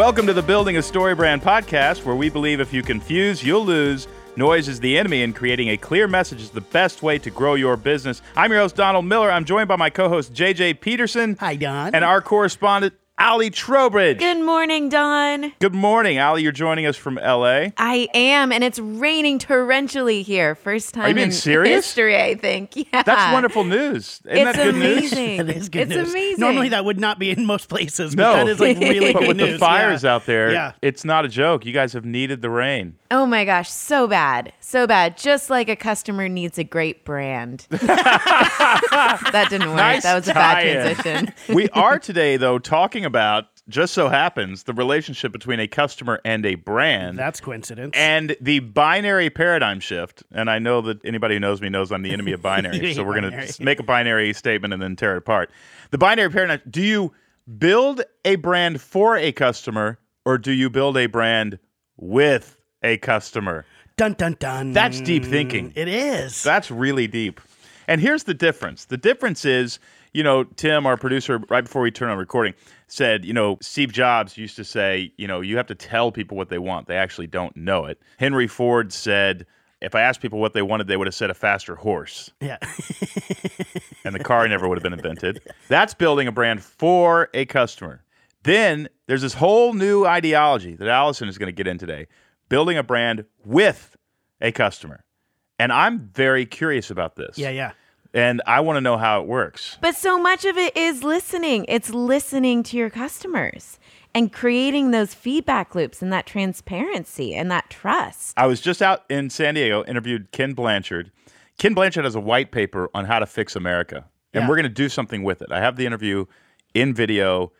Welcome to the Building a Story Brand podcast, where we believe if you confuse, you'll lose. Noise is the enemy, and creating a clear message is the best way to grow your business. I'm your host, Donald Miller. I'm joined by my co host, JJ Peterson. Hi, Don. And our correspondent, Ali Trowbridge. Good morning, Don. Good morning, Ali. You're joining us from LA. I am, and it's raining torrentially here. First time you being in serious? history, I think. Yeah, That's wonderful news. Isn't It's that good news? That is good it's news. amazing. Normally, that would not be in most places, but No. that is like really But good with news. the fires yeah. out there, Yeah. it's not a joke. You guys have needed the rain. Oh my gosh, so bad, so bad. Just like a customer needs a great brand. that didn't work. Nice that was a bad transition. we are today, though, talking about just so happens the relationship between a customer and a brand. That's coincidence. and the binary paradigm shift, and I know that anybody who knows me knows I'm the enemy of binary, so we're going to make a binary statement and then tear it apart. The binary paradigm do you build a brand for a customer or do you build a brand with a customer? dun dun dun. That's deep thinking. It is. That's really deep. And here's the difference. The difference is, you know, Tim, our producer, right before we turn on recording, said, you know, Steve Jobs used to say, you know, you have to tell people what they want. They actually don't know it. Henry Ford said, if I asked people what they wanted, they would have said a faster horse, yeah. and the car never would have been invented. That's building a brand for a customer. Then there's this whole new ideology that Allison is going to get in today building a brand with a customer. And I'm very curious about this. yeah. Yeah. And I want to know how it works. But so much of it is listening. It's listening to your customers and creating those feedback loops and that transparency and that trust. I was just out in San Diego, interviewed Ken Blanchard. Ken Blanchard has a white paper on how to fix America, and Yeah. we're going to do something with it. I have the interview in video,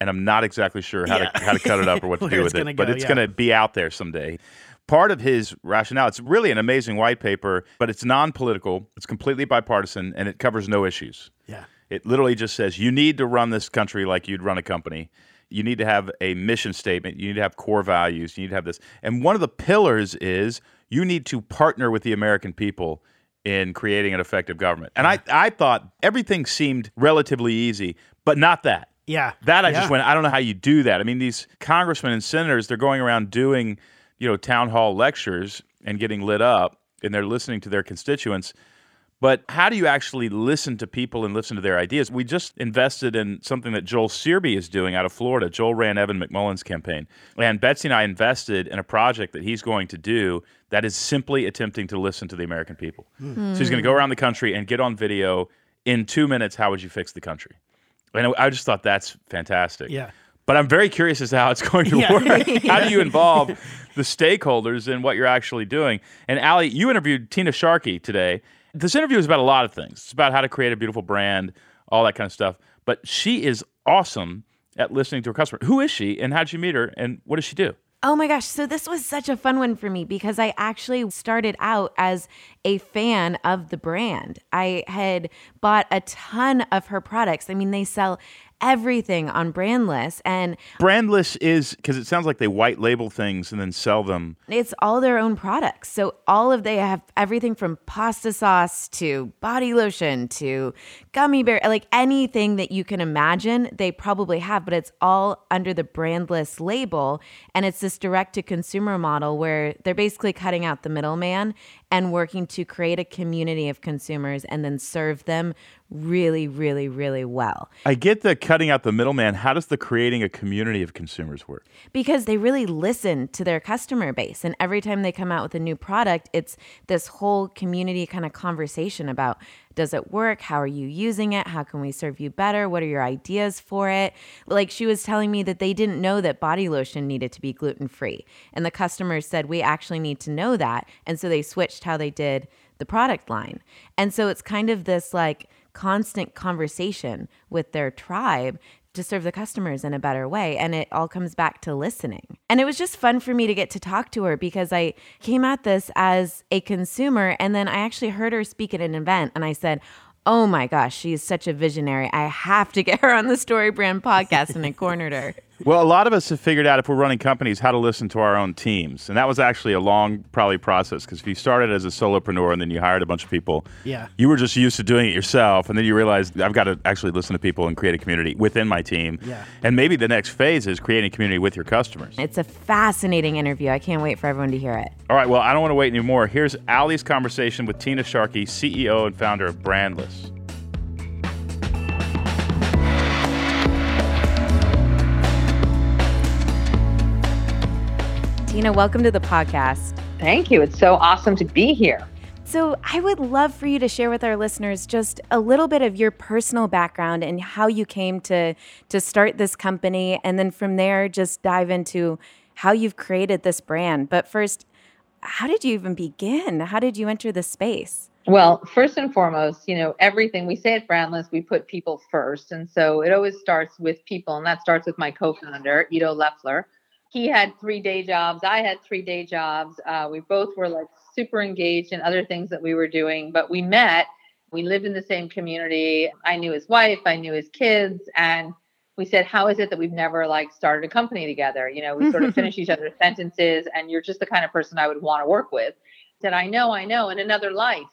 and I'm not exactly sure how Yeah. to how to cut it up or what to do with it, gonna but it's yeah. going to be out there someday. Part of his rationale, it's really an amazing white paper, but it's non-political, it's completely bipartisan, and it covers no issues. Yeah. It literally just says you need to run this country like you'd run a company. You need to have a mission statement. You need to have core values. You need to have this. And one of the pillars is you need to partner with the American people in creating an effective government. And I, I thought everything seemed relatively easy, but not that. Yeah. That I Yeah. just went, I don't know how you do that. I mean, these congressmen and senators, they're going around doing, you know, town hall lectures and getting lit up and they're listening to their constituents. But how do you actually listen to people and listen to their ideas? We just invested in something that Joel Searby is doing out of Florida. Joel ran Evan McMullin's campaign. And Betsy and I invested in a project that he's going to do that is simply attempting to listen to the American people. Hmm. So he's going to go around the country and get on video in two minutes. How would you fix the country? And I just thought that's fantastic. Yeah. But I'm very curious as to how it's going to Yeah. work. How do you involve the stakeholders in what you're actually doing? And Ali, you interviewed Tina Sharkey today. This interview is about a lot of things. It's about how to create a beautiful brand, all that kind of stuff. But she is awesome at listening to her customer. Who is she and how did you meet her and what does she do? Oh my gosh. So this was such a fun one for me because I actually started out as a fan of the brand. I had bought a ton of her products. I mean, they sell everything on Brandless and Brandless is because it sounds like they white label things and then sell them. it's all their own products. So all of they have everything from pasta sauce to body lotion to gummy bear, like anything that you can imagine, they probably have, but it's all under the brandless label. And it's this direct to consumer model where they're basically cutting out the middleman and working to create a community of consumers and then serve them really, really, really well. I get the cutting out the middleman. How does the creating a community of consumers work? because they really listen to their customer base. And every time they come out with a new product, it's this whole community kind of conversation about does it work? How are you using it? How can we serve you better? What are your ideas for it? Like she was telling me that they didn't know that body lotion needed to be gluten free. And the customers said, we actually need to know that. And so they switched how they did the product line. And so it's kind of this like constant conversation with their tribe to serve the customers in a better way. And it all comes back to listening. And it was just fun for me to get to talk to her because I came at this as a consumer. And then I actually heard her speak at an event and I said, Oh my gosh, she's such a visionary. I have to get her on the Story Brand podcast. And I cornered her. Well, a lot of us have figured out if we're running companies how to listen to our own teams. And that was actually a long, probably process because if you started as a solopreneur and then you hired a bunch of people, Yeah. you were just used to doing it yourself. And then you realized I've got to actually listen to people and create a community within my team. Yeah. And maybe the next phase is creating a community with your customers. It's a fascinating interview. I can't wait for everyone to hear it. All right, well, I don't want to wait anymore. Here's Ali's conversation with Tina Sharkey, CEO and founder of Brandless. Tina, welcome to the podcast. Thank you. It's so awesome to be here. So, I would love for you to share with our listeners just a little bit of your personal background and how you came to to start this company and then from there just dive into how you've created this brand. But first, how did you even begin? How did you enter the space? Well, first and foremost, you know, everything we say at Brandless, we put people first. And so it always starts with people. And that starts with my co founder, Ido Leffler. He had three day jobs. I had three day jobs. Uh, we both were like super engaged in other things that we were doing, but we met. We lived in the same community. I knew his wife, I knew his kids. And we said, How is it that we've never like started a company together? You know, we sort of finish each other's sentences, and you're just the kind of person I would want to work with. Said, I know, I know, in another life.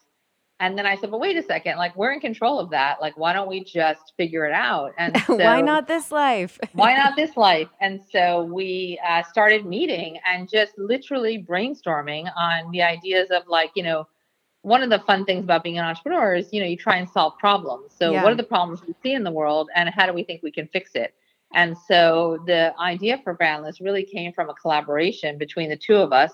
And then I said, but wait a second, like we're in control of that. Like, why don't we just figure it out? And so, Why not this life? why not this life? And so we uh, started meeting and just literally brainstorming on the ideas of like, you know, one of the fun things about being an entrepreneur is, you know, you try and solve problems. So Yeah. what are the problems we see in the world and how do we think we can fix it? And so the idea for Brandless really came from a collaboration between the two of us.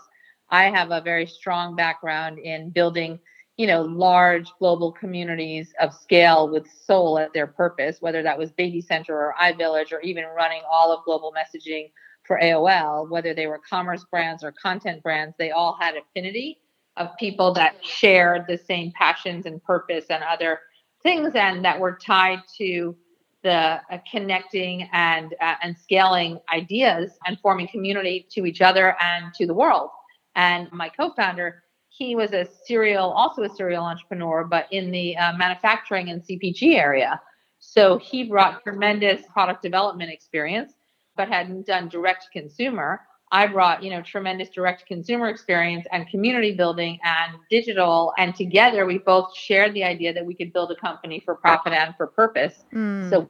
I have a very strong background in building you know, large global communities of scale with soul at their purpose, whether that was Baby Center or iVillage or even running all of global messaging for AOL, whether they were commerce brands or content brands, they all had affinity of people that shared the same passions and purpose and other things and that were tied to the uh, connecting and uh, and scaling ideas and forming community to each other and to the world. And my co-founder he was a serial, also a serial entrepreneur, but in the uh, manufacturing and CPG area. So he brought tremendous product development experience, but hadn't done direct consumer. I brought, you know, tremendous direct consumer experience and community building and digital. And together we both shared the idea that we could build a company for profit and for purpose. Mm. So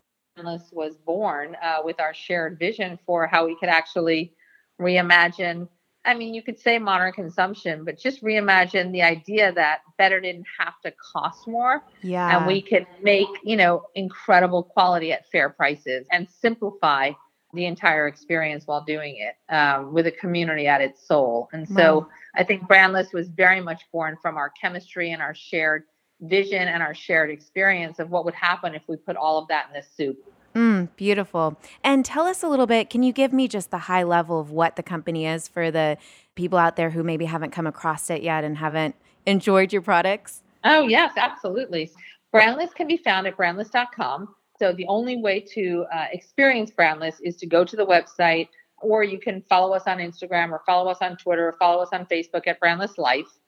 was born uh, with our shared vision for how we could actually reimagine I mean, you could say modern consumption, but just reimagine the idea that better didn't have to cost more yeah. and we could make, you know, incredible quality at fair prices and simplify the entire experience while doing it um, with a community at its soul. And so Wow. I think Brandless was very much born from our chemistry and our shared vision and our shared experience of what would happen if we put all of that in this soup. Mm, beautiful. And tell us a little bit. Can you give me just the high level of what the company is for the people out there who maybe haven't come across it yet and haven't enjoyed your products? Oh, yes, absolutely. Brandless can be found at brandless.com. So the only way to uh, experience Brandless is to go to the website, or you can follow us on Instagram or follow us on Twitter or follow us on Facebook at Brandless Life.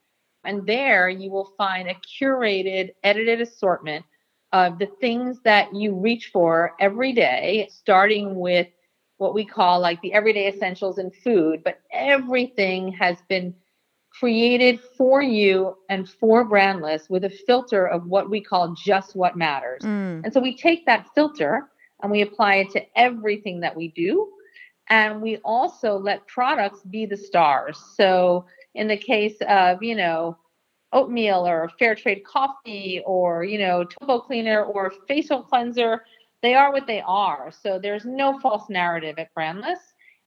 And there you will find a curated, edited assortment of the things that you reach for every day, starting with what we call like the everyday essentials in food, but everything has been created for you and for Brandless with a filter of what we call just what matters. Mm. And so we take that filter and we apply it to everything that we do. And we also let products be the stars. So in the case of, you know, oatmeal or fair trade coffee or, you know, topo cleaner or facial cleanser, they are what they are. So there's no false narrative at Brandless.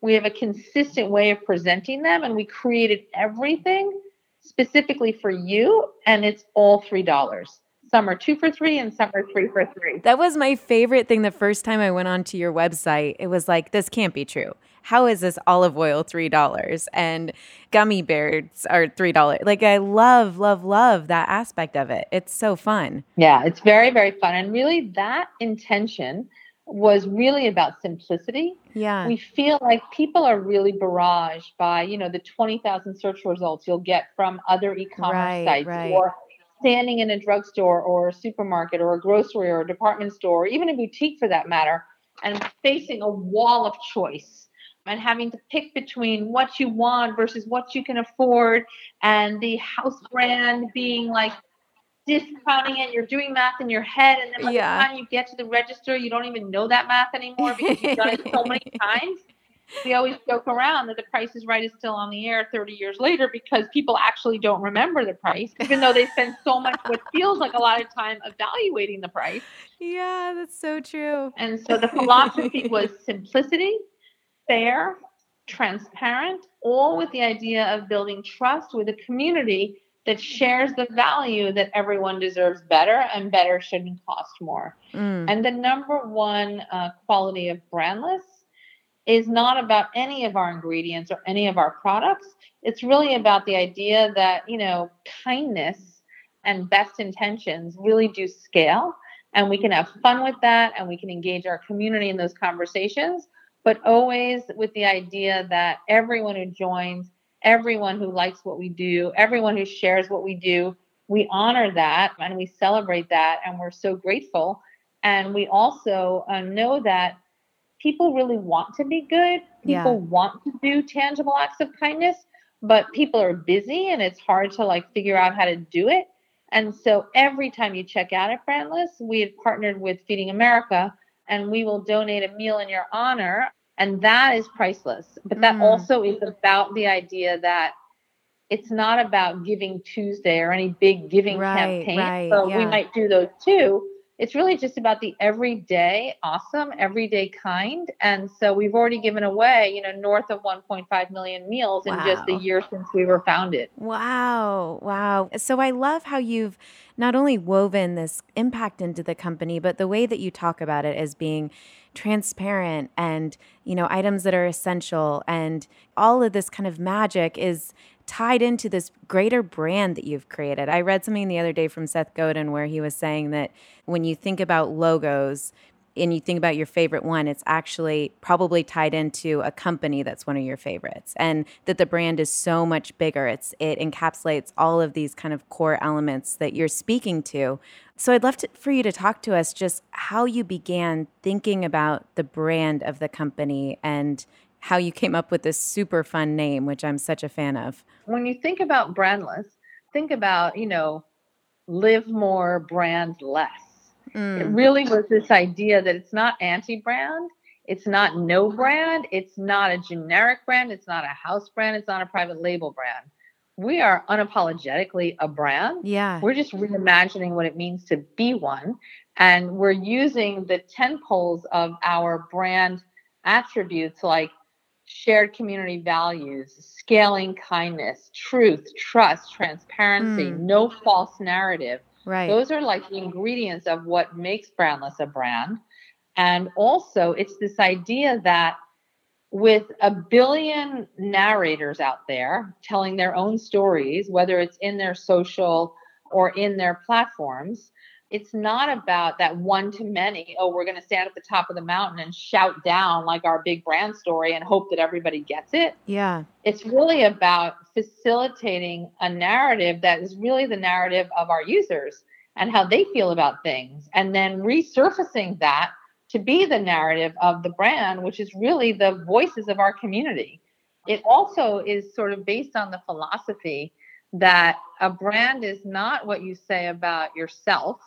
We have a consistent way of presenting them and we created everything specifically for you and it's all $3. Some are two for three and some are three for three. That was my favorite thing the first time I went onto your website. It was like, this can't be true. How is this olive oil $3 and gummy bears are $3? Like, I love, love, love that aspect of it. It's so fun. Yeah, it's very, very fun. And really, that intention was really about simplicity. Yeah. We feel like people are really barraged by, you know, the 20,000 search results you'll get from other e-commerce Right, sites right. or standing in a drugstore or a supermarket or a grocery or a department store, or even a boutique for that matter, and facing a wall of choice and having to pick between what you want versus what you can afford and the house brand being like discounting it you're doing math in your head and then by Yeah. the time you get to the register you don't even know that math anymore because you've done it so many times we always joke around that the price is right is still on the air 30 years later because people actually don't remember the price even though they spend so much what feels like a lot of time evaluating the price Yeah, that's so true. and so the philosophy was simplicity, fair, transparent, all with the idea of building trust with a community that shares the value that everyone deserves better and better shouldn't cost more. Mm. And the number one uh, quality of Brandless is not about any of our ingredients or any of our products. It's really about the idea that, you know, kindness and best intentions really do scale. And we can have fun with that and we can engage our community in those conversations, but always with the idea that everyone who joins, everyone who likes what we do, everyone who shares what we do, we honor that and we celebrate that. And we're so grateful. And we also uh, know that people really want to be good. Yeah. People want to do tangible acts of kindness, but people are busy and it's hard to like figure out how to do it. And so every time you check out at Brandless, we have partnered with Feeding America and we will donate a meal in your honor. And that is priceless. But that Mm. also is about the idea that it's not about Giving Tuesday or any big giving Right, campaign. right, so we might do those too. It's really just about the everyday awesome, everyday kind. And so we've already given away, you know, north of 1.5 million meals in just the year since we were founded. Wow. Wow. So I love how you've not only woven this impact into the company, but the way that you talk about it as being transparent and, you know, items that are essential and all of this kind of magic is tied into this greater brand that you've created. I read something the other day from Seth Godin where he was saying that when you think about logos, and you think about your favorite one, it's actually probably tied into a company that's one of your favorites, and that the brand is so much bigger. It's it encapsulates all of these kind of core elements that you're speaking to. So I'd love to, for you to talk to us just how you began thinking about the brand of the company and how you came up with this super fun name, which I'm such a fan of. When you think about brandless, think about, you know, live more, brand less. It Mm, really was this idea that it's not anti brand, it's not no brand, it's not a generic brand, it's not a house brand, it's not a private label brand. We are unapologetically a brand. yeah. We're just reimagining what it means to be one. And we're using the 10 poles of our brand attributes like shared community values, scaling kindness, truth, trust, transparency, Mm. no false narrative. Right. Those are like the ingredients of what makes Brandless a brand. And also, it's this idea that with a billion narrators out there telling their own stories, whether it's in their social or in their platforms, it's not about that one to many. Oh, we're going to stand at the top of the mountain and shout down like our big brand story and hope that everybody gets it yeah. it's really about facilitating a narrative that is really the narrative of our users and how they feel about things and then resurfacing that to be the narrative of the brand which is really the voices of our community it also is sort of based on the philosophy that a brand is not what you say about yourself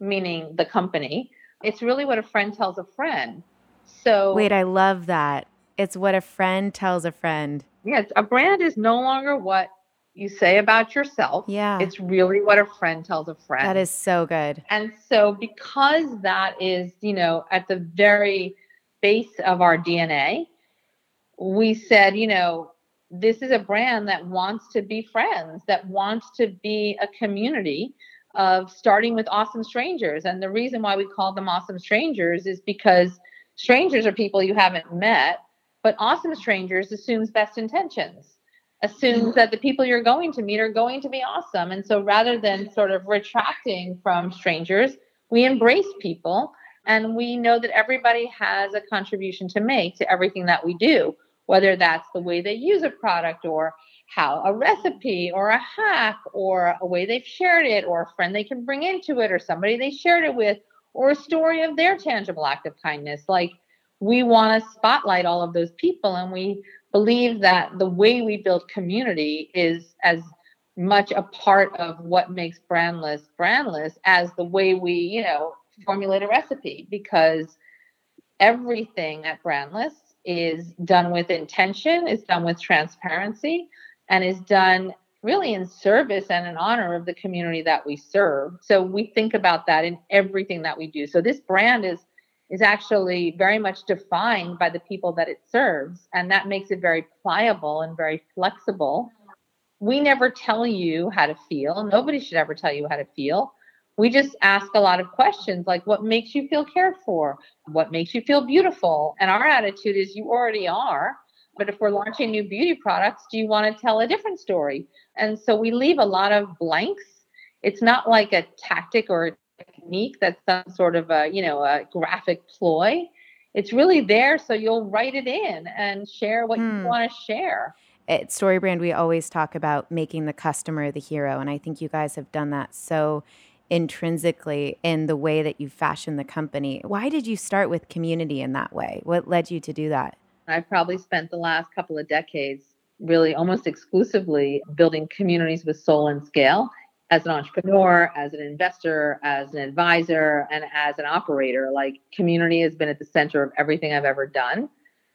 meaning the company it's really what a friend tells a friend so Wait, I love that. It's what a friend tells a friend. Yes, a brand is no longer what you say about yourself. Yeah. It's really what a friend tells a friend. That is so good. And so because that is, you know, at the very base of our DNA, we said, you know, this is a brand that wants to be friends, that wants to be a community of starting with awesome strangers. And the reason why we call them awesome strangers is because strangers are people you haven't met, but awesome strangers assumes best intentions, assumes that the people you're going to meet are going to be awesome. And so rather than sort of retracting from strangers, we embrace people and we know that everybody has a contribution to make to everything that we do, whether that's the way they use a product or how a recipe or a hack or a way they've shared it or a friend they can bring into it or somebody they shared it with or a story of their tangible act of kindness. Like we want to spotlight all of those people and we believe that the way we build community is as much a part of what makes brandless brandless as the way we you know formulate a recipe because everything at brandless is done with intention is done with transparency and is done really in service and in honor of the community that we serve so we think about that in everything that we do so this brand is is actually very much defined by the people that it serves and that makes it very pliable and very flexible we never tell you how to feel. Nobody should ever tell you how to feel. We just ask a lot of questions like what makes you feel cared for? What makes you feel beautiful? And our attitude is you already are. But if we're launching new beauty products, do you want to tell a different story? And so we leave a lot of blanks. It's not like a tactic or a technique that's some sort of a, you know, a graphic ploy. It's really there so you'll write it in and share what Hmm. you want to share. at StoryBrand, we always talk about making the customer the hero. And I think you guys have done that so intrinsically in the way that you fashion the company. Why did you start with community in that way? What led you to do that? I've probably spent the last couple of decades really almost exclusively building communities with soul and scale as an entrepreneur, as an investor, as an advisor, and as an operator. Like community has been at the center of everything I've ever done.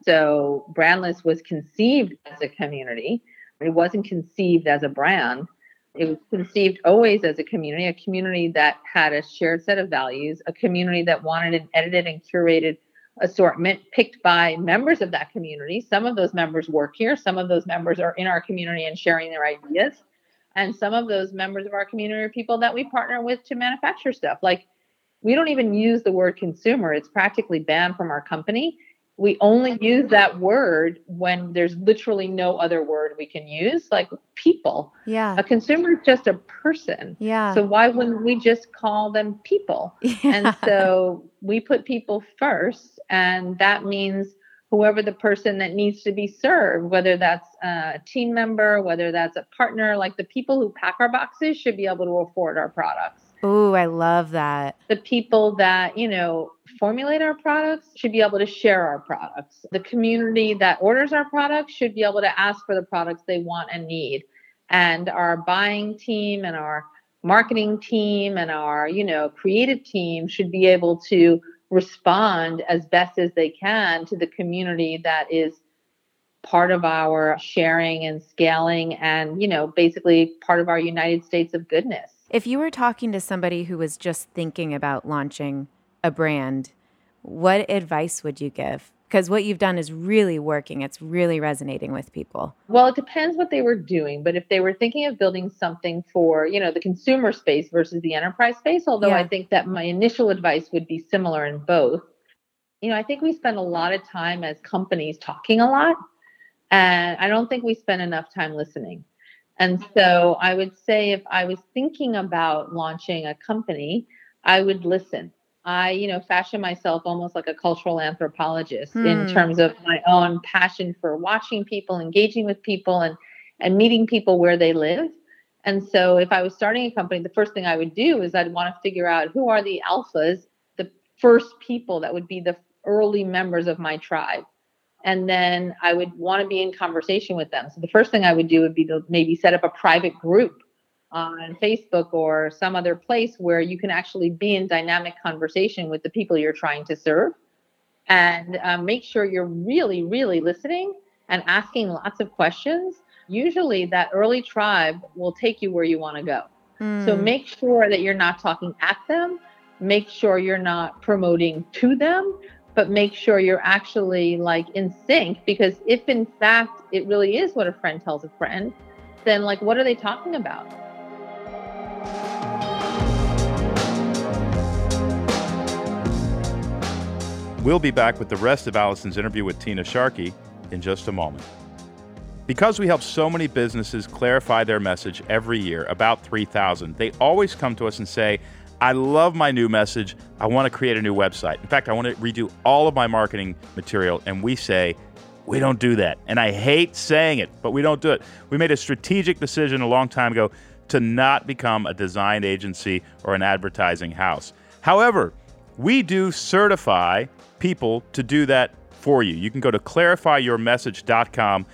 So Brandless was conceived as a community. It wasn't conceived as a brand. It was conceived always as a community, a community that had a shared set of values, a community that wanted an edited and curated assortment picked by members of that community. Some of those members work here, some of those members are in our community and sharing their ideas. And some of those members of our community are people that we partner with to manufacture stuff. Like we don't even use the word consumer, it's practically banned from our company. We only use that word when there's literally no other word we can use, like people. Yeah. A consumer is just a person. Yeah. So why wouldn't we just call them people? yeah. And so we put people first, and that means whoever the person that needs to be served, whether that's a team member, whether that's a partner, like the people who pack our boxes should be able to afford our products. Ooh, I love that. The people that, you know, formulate our products should be able to share our products. The community that orders our products should be able to ask for the products they want and need. And our buying team and our marketing team and our, you know, creative team should be able to respond as best as they can to the community that is part of our sharing and scaling and, you know, basically part of our United States of goodness. If you were talking to somebody who was just thinking about launching a brand, what advice would you give? Because what you've done is really working. It's really resonating with people. Well, it depends what they were doing, but if they were thinking of building something for, you know, the consumer space versus the enterprise space, although Yeah. I think that my initial advice would be similar in both. You know, I think we spend a lot of time as companies talking a lot, and I don't think we spend enough time listening. And so I would say if I was thinking about launching a company, I would listen. I, you know, fashion myself almost like a cultural anthropologist in Hmm. terms of my own passion for watching people, engaging with people, and and meeting people where they live. And so, if I was starting a company, the first thing I would do is I'd want to figure out who are the alphas, the first people that would be the early members of my tribe. And then I would want to be in conversation with them. So the first thing I would do would be to maybe set up a private group on Facebook or some other place where you can actually be in dynamic conversation with the people you're trying to serve. And um, make sure you're really, really listening and asking lots of questions. Usually, that early tribe will take you where you want to go. So Mm. make sure that you're not talking at them. Make sure you're not promoting to them, but make sure you're actually like in sync. Because if in fact it really is what a friend tells a friend, then like what are they talking about? We'll be back with the rest of Allison's interview with Tina Sharkey in just a moment. Because we help so many businesses clarify their message every year, about 3,000, they always come to us and say, I love my new message. I want to create a new website. In fact, I want to redo all of my marketing material. And we say, we don't do that. And I hate saying it, but we don't do it. We made a strategic decision a long time ago to not become a design agency or an advertising house. However, we do certify people to do that for you. You can go to clarifyyourmessage.com.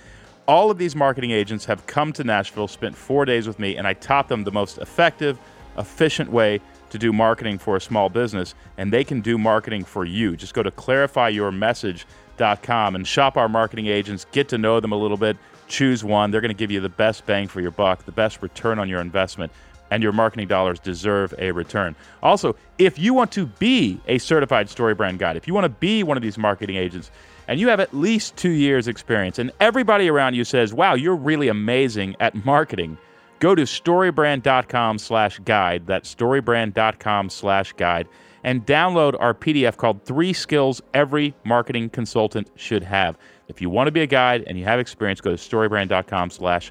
All of these marketing agents have come to Nashville, spent four days with me, and I taught them the most effective, efficient way to do marketing for a small business, and they can do marketing for you. Just go to clarifyyourmessage.com and shop our marketing agents, get to know them a little bit, choose one. They're going to give you the best bang for your buck, the best return on your investment and your marketing dollars deserve a return. Also, if you want to be a certified story brand guide, if you want to be one of these marketing agents, and you have at least two years experience, and everybody around you says, wow, you're really amazing at marketing, go to storybrand.com slash guide. That's storybrand.com slash guide and download our PDF called Three Skills Every Marketing Consultant Should Have. If you want to be a guide and you have experience, go to storybrand.com slash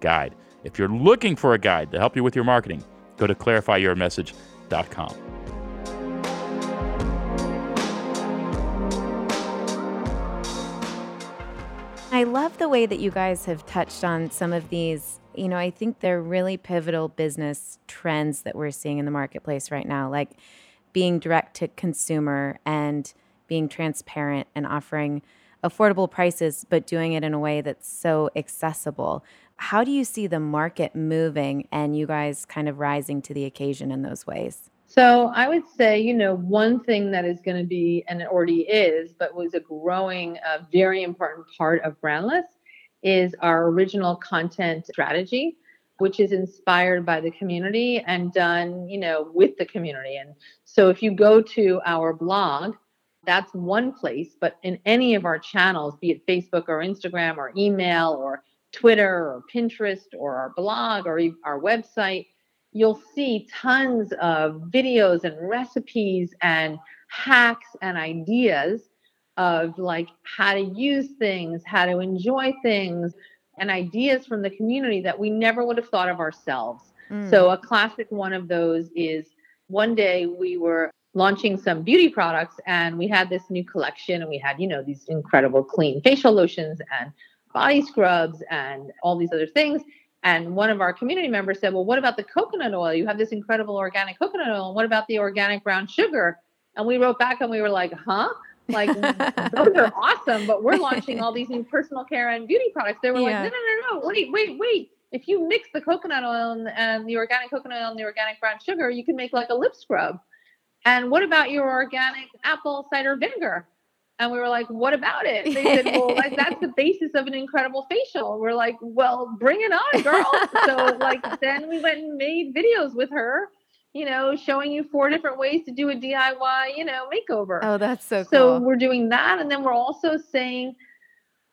guide. If you're looking for a guide to help you with your marketing, go to clarifyyourmessage.com. I love the way that you guys have touched on some of these. You know, I think they're really pivotal business trends that we're seeing in the marketplace right now, like being direct to consumer and being transparent and offering affordable prices, but doing it in a way that's so accessible. How do you see the market moving and you guys kind of rising to the occasion in those ways? So I would say, you know, one thing that is going to be, and it already is, but was a growing, uh, very important part of Brandless is our original content strategy, which is inspired by the community and done, you know, with the community. And so if you go to our blog, that's one place, but in any of our channels, be it Facebook or Instagram or email or Twitter or Pinterest or our blog or our website, you'll see tons of videos and recipes and hacks and ideas of like how to use things, how to enjoy things, and ideas from the community that we never would have thought of ourselves. Mm. So, a classic one of those is one day we were launching some beauty products and we had this new collection and we had, you know, these incredible clean facial lotions and body scrubs and all these other things. And one of our community members said, Well, what about the coconut oil? You have this incredible organic coconut oil. And what about the organic brown sugar? And we wrote back and we were like, Huh? Like, those are awesome, but we're launching all these new personal care and beauty products. They were yeah. like, No, no, no, no. Wait, wait, wait. If you mix the coconut oil and, and the organic coconut oil and the organic brown sugar, you can make like a lip scrub. And what about your organic apple cider vinegar? And we were like, what about it? They said, well, like, that's the basis of an incredible facial. We're like, well, bring it on, girl. so, like, then we went and made videos with her, you know, showing you four different ways to do a DIY, you know, makeover. Oh, that's so cool. So, we're doing that. And then we're also saying,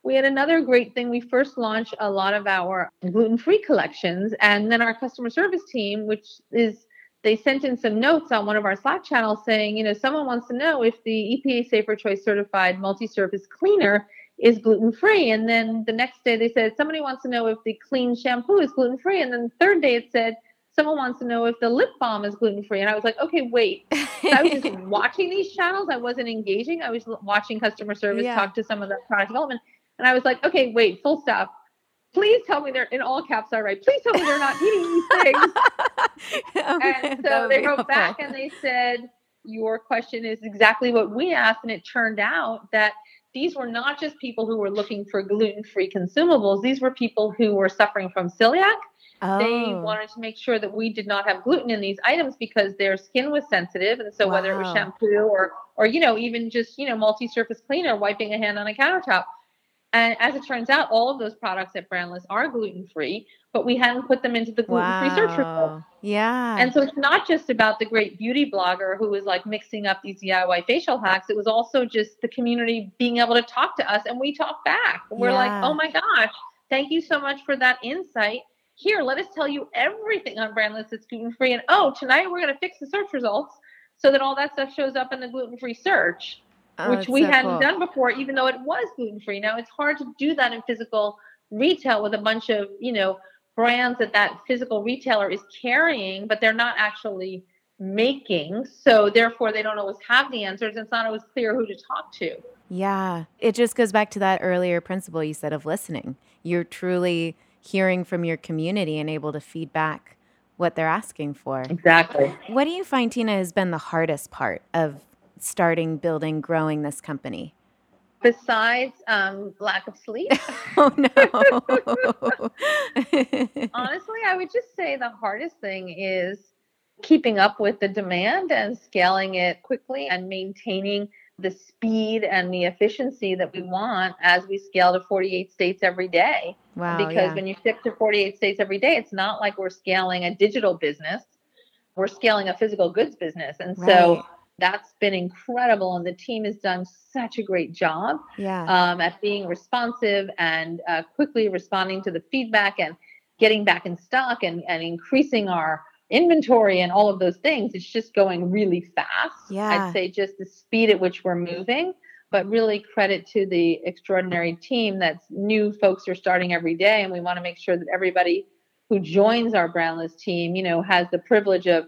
we had another great thing. We first launched a lot of our gluten free collections. And then our customer service team, which is they sent in some notes on one of our Slack channels saying, you know, someone wants to know if the EPA Safer Choice certified multi surface cleaner is gluten free. And then the next day they said, somebody wants to know if the clean shampoo is gluten free. And then the third day it said, someone wants to know if the lip balm is gluten free. And I was like, okay, wait. I was just watching these channels. I wasn't engaging. I was watching customer service yeah. talk to some of the product development. And I was like, okay, wait, full stop please tell me they're in all caps I write, please tell me they're not eating these things. oh, and so they wrote back and they said, Your question is exactly what we asked. And it turned out that these were not just people who were looking for gluten free consumables, these were people who were suffering from celiac. Oh. They wanted to make sure that we did not have gluten in these items because their skin was sensitive. And so, wow. whether it was shampoo or, or, you know, even just, you know, multi surface cleaner, wiping a hand on a countertop, and as it turns out, all of those products at Brandless are gluten free, but we hadn't put them into the gluten free wow. search result. Yeah. And so it's not just about the great beauty blogger who was like mixing up these DIY facial hacks. It was also just the community being able to talk to us and we talk back. We're yeah. like, oh my gosh, thank you so much for that insight. Here, let us tell you everything on Brandless that's gluten free. And oh, tonight we're going to fix the search results so that all that stuff shows up in the gluten free search. Oh, which we so hadn't cool. done before, even though it was gluten free. Now it's hard to do that in physical retail with a bunch of you know brands that that physical retailer is carrying, but they're not actually making. So therefore, they don't always have the answers. It's not always clear who to talk to. Yeah, it just goes back to that earlier principle you said of listening. You're truly hearing from your community and able to feed back what they're asking for. Exactly. What do you find, Tina, has been the hardest part of starting, building, growing this company? Besides um, lack of sleep, oh no. honestly, I would just say the hardest thing is keeping up with the demand and scaling it quickly and maintaining the speed and the efficiency that we want as we scale to 48 states every day. wow. because yeah. when you ship to 48 states every day, it's not like we're scaling a digital business. We're scaling a physical goods business. And so that's been incredible. And the team has done such a great job yeah. um, at being responsive and uh, quickly responding to the feedback and getting back in stock and, and increasing our inventory and all of those things. It's just going really fast. Yeah. I'd say just the speed at which we're moving, but really credit to the extraordinary team that's new folks are starting every day. And we want to make sure that everybody who joins our brandless team, you know, has the privilege of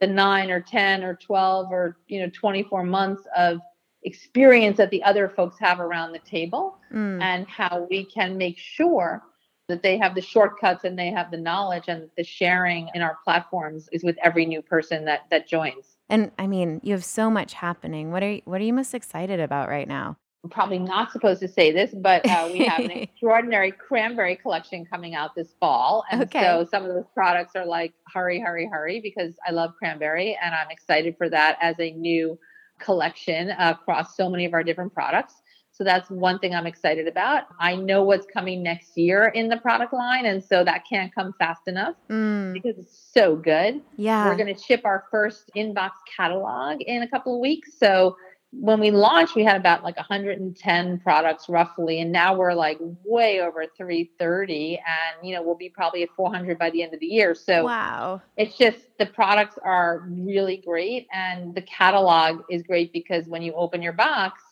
the nine or 10 or 12 or, you know, 24 months of experience that the other folks have around the table Mm. and how we can make sure that they have the shortcuts and they have the knowledge and the sharing in our platforms is with every new person that that joins. And I mean, you have so much happening. What are you, what are you most excited about right now? I'm probably not supposed to say this, but uh, we have an extraordinary cranberry collection coming out this fall. And Okay. so some of those products are like, hurry, hurry, hurry, because I love cranberry and I'm excited for that as a new collection across so many of our different products. So that's one thing I'm excited about. I know what's coming next year in the product line. And so that can't come fast enough Mm, because it's so good. yeah. We're going to ship our first inbox catalog in a couple of weeks. So when we launched, we had about like 110 products roughly, and now we're like way over 330, and you know we'll be probably at 400 by the end of the year. So wow. it's just the products are really great, and the catalog is great because when you open your box,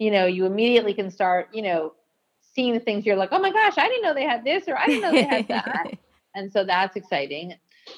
you know you immediately can start, you know, seeing the things you're like, oh my gosh, I didn't know they had this, or I didn't know they had that and so that's exciting.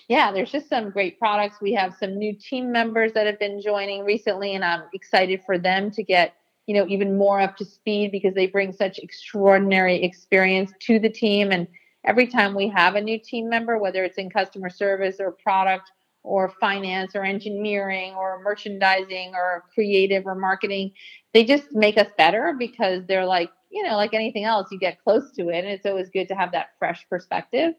Yeah, there's just some great products. We have some new team members that have been joining recently, and I'm excited for them to get you know even more up to speed because they bring such extraordinary experience to the team. And every time we have a new team member, whether it's in customer service or product or finance or engineering or merchandising or creative or marketing, they just make us better because they're like you know like anything else, you get close to it, and it's always good to have that fresh perspective.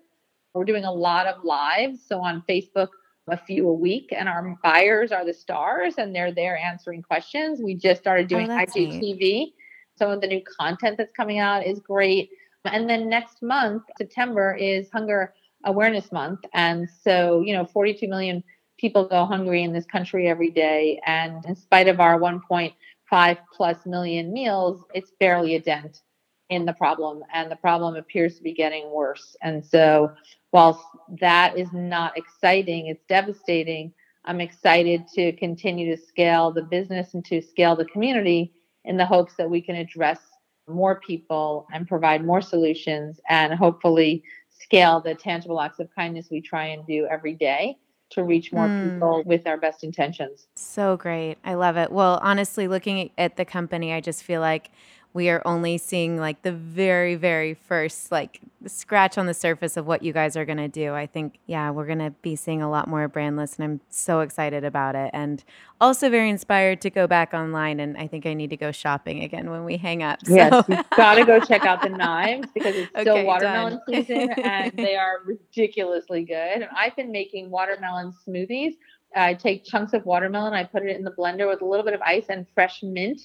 We're doing a lot of lives. So on Facebook, a few a week, and our buyers are the stars and they're there answering questions. We just started oh, doing that's IGTV. Some of the new content that's coming out is great. And then next month, September, is Hunger Awareness Month. And so, you know, 42 million people go hungry in this country every day. And in spite of our 1.5 plus million meals, it's barely a dent in the problem. And the problem appears to be getting worse. And so, whilst that is not exciting, it's devastating. I'm excited to continue to scale the business and to scale the community in the hopes that we can address more people and provide more solutions and hopefully scale the tangible acts of kindness we try and do every day to reach more Mm. people with our best intentions. So great. I love it. Well, honestly, looking at the company, I just feel like we are only seeing like the very, very first, like scratch on the surface of what you guys are going to do. I think, yeah, we're going to be seeing a lot more brandless, and I'm so excited about it. And also very inspired to go back online. And I think I need to go shopping again when we hang up. So. Yes, you've got to go check out the knives because it's still Okay, watermelon done. season and they are ridiculously good. And I've been making watermelon smoothies. I take chunks of watermelon, I put it in the blender with a little bit of ice and fresh mint,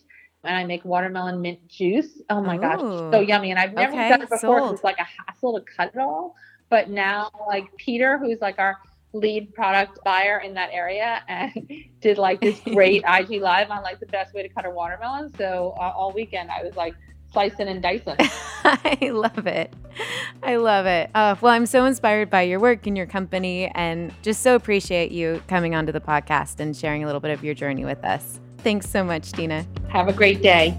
and I make watermelon mint juice. Oh my gosh, so yummy! And I've never Okay, done it before. It's like a hassle to cut it all. But now, like Peter, who's like our lead product buyer in that area, and did like this great IG live on like the best way to cut a watermelon. So uh, all weekend I was like slicing and dicing. I love it. I love it. Uh, well, I'm so inspired by your work and your company, and just so appreciate you coming onto the podcast and sharing a little bit of your journey with us. Thanks so much, Tina. Have a great day.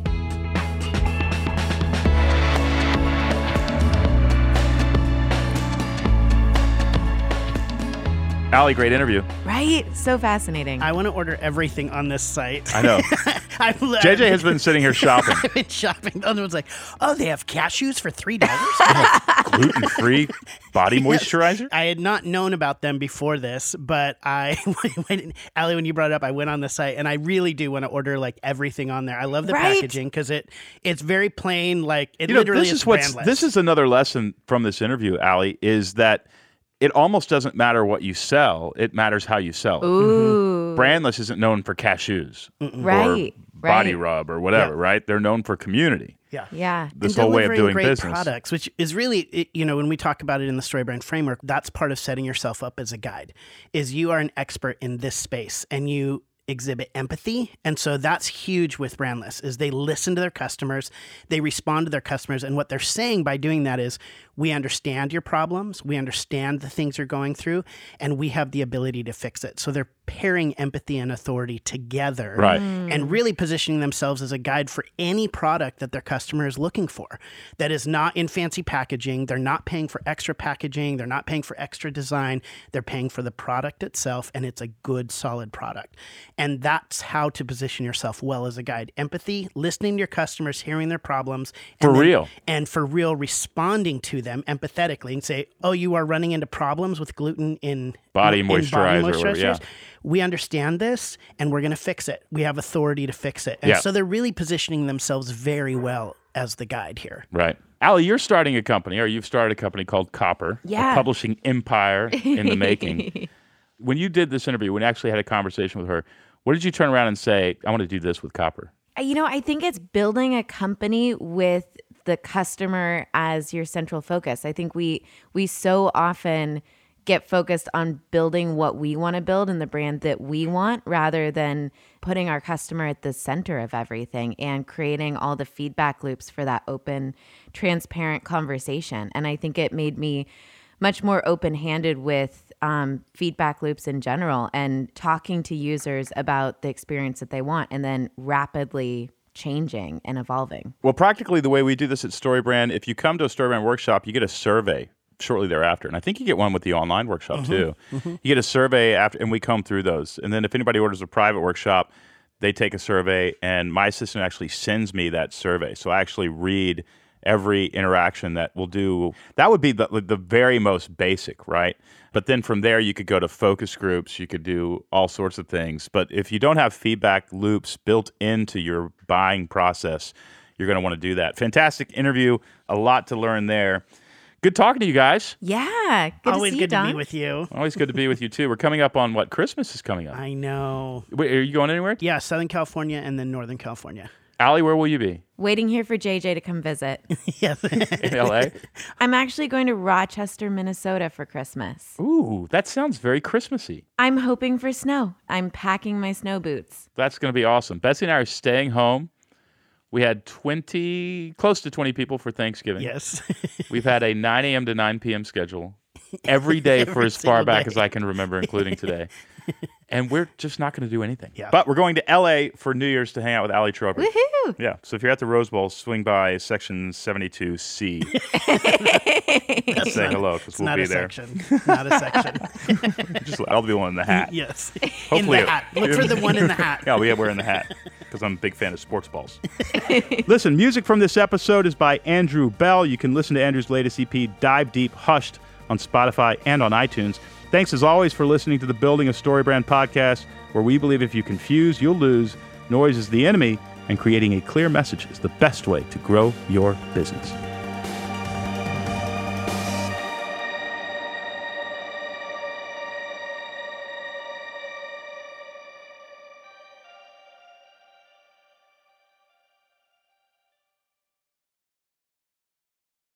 Allie, great interview. Right? So fascinating. I want to order everything on this site. I know. I've, JJ has been sitting here shopping. I've been shopping. The other one's like, oh, they have cashews for three dollars. Gluten free body moisturizer. I had not known about them before this, but I when Allie, when you brought it up, I went on the site and I really do want to order like everything on there. I love the Right? packaging because it it's very plain. Like it you know, literally this is is what's brandless. this is another lesson from this interview, Allie, is that it almost doesn't matter what you sell; it matters how you sell. it. Ooh. Mm-hmm. Brandless isn't known for cashews Right. or body right. rub or whatever, Yeah. right? They're known for community. Yeah. Yeah. This and whole way of delivering doing great business. products, which is really, you know, when we talk about it in the story brand framework, that's part of setting yourself up as a guide. Is you are an expert in this space and you exhibit empathy, and so that's huge with Brandless. Is they listen to their customers, they respond to their customers, and what they're saying by doing that is, we understand your problems, we understand the things you're going through, and we have the ability to fix it. So they're pairing empathy and authority together Right. and really positioning themselves as a guide for any product that their customer is looking for that is not in fancy packaging. They're not paying for extra packaging, they're not paying for extra design. They're paying for the product itself, and it's a good, solid product. And that's how to position yourself well as a guide empathy, listening to your customers, hearing their problems. For then- real. And for real, responding to them empathetically and say, oh, you are running into problems with gluten in Body in moisturizer or whatever, yeah. moisturizers? we understand this and we're going to fix it. We have authority to fix it. And Yeah. so they're really positioning themselves very well as the guide here. Right. Allie, you're starting a company, or you've started a company called Copper, Yeah. a publishing empire in the making. when you did this interview, when you actually had a conversation with her, what did you turn around and say, I want to do this with Copper? Uh, you know, I think it's building a company with the customer as your central focus. I think we we so often get focused on building what we want to build and the brand that we want rather than putting our customer at the center of everything and creating all the feedback loops for that open transparent conversation. And I think it made me much more open handed with um, feedback loops in general and talking to users about the experience that they want and then rapidly changing and evolving. Well, practically the way we do this at StoryBrand, if you come to a StoryBrand workshop, you get a survey shortly thereafter. And I think you get one with the online workshop mm-hmm. too. Mm-hmm. You get a survey after, and we comb through those. And then if anybody orders a private workshop, they take a survey, and my assistant actually sends me that survey. So I actually read every interaction that we'll do. That would be the, the very most basic, right? But then from there, you could go to focus groups, you could do all sorts of things. But if you don't have feedback loops built into your buying process, you're going to want to do that. Fantastic interview, a lot to learn there. Good talking to you guys. Yeah. Good Always to see good you, to be with you. Always good to be with you too. We're coming up on what Christmas is coming up. I know. Wait, are you going anywhere? Yeah, Southern California and then Northern California. Allie, where will you be? Waiting here for JJ to come visit. yes. In LA? I'm actually going to Rochester, Minnesota for Christmas. Ooh, that sounds very Christmassy. I'm hoping for snow. I'm packing my snow boots. That's going to be awesome. Betsy and I are staying home. We had 20, close to 20 people for Thanksgiving. yes. We've had a 9 a.m. to 9 p.m. schedule every day for as far back day. as I can remember, including today. And we're just not going to do anything. Yeah. But we're going to LA for New Year's to hang out with Ali Trowbridge. Woohoo! Yeah. So if you're at the Rose Bowl, swing by section 72C. Say hello because It's we'll not be a there. section. Not a section. Just I'll be one in the hat. yes. in Hopefully the it- hat. Look for the one in the hat. Yeah, we are wearing the hat because I'm a big fan of sports balls. listen, music from this episode is by Andrew Bell. You can listen to Andrew's latest EP, Dive Deep Hushed, on Spotify and on iTunes. Thanks as always for listening to the Building a Story Brand podcast, where we believe if you confuse, you'll lose. Noise is the enemy, and creating a clear message is the best way to grow your business.